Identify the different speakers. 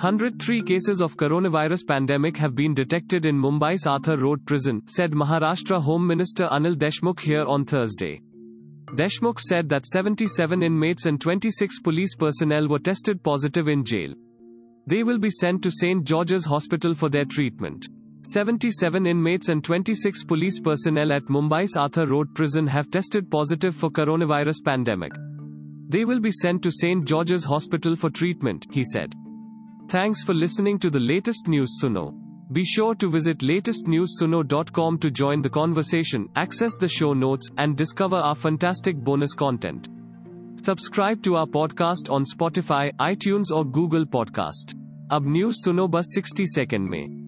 Speaker 1: 103 cases of coronavirus pandemic have been detected in Mumbai's Arthur Road prison, said Maharashtra Home Minister Anil Deshmukh here on Thursday. Deshmukh said that 77 inmates and 26 police personnel were tested positive in jail. They will be sent to St. George's Hospital for their treatment. 77 inmates and 26 police personnel at Mumbai's Arthur Road prison have tested positive for coronavirus pandemic. They will be sent to St. George's Hospital for treatment, he said. Thanks for listening to the latest news Suno. Be sure to visit latestnewssuno.com to join the conversation, access the show notes, and discover our fantastic bonus content. Subscribe to our podcast on Spotify, iTunes or Google Podcast. अब news सुनो बस 60 second में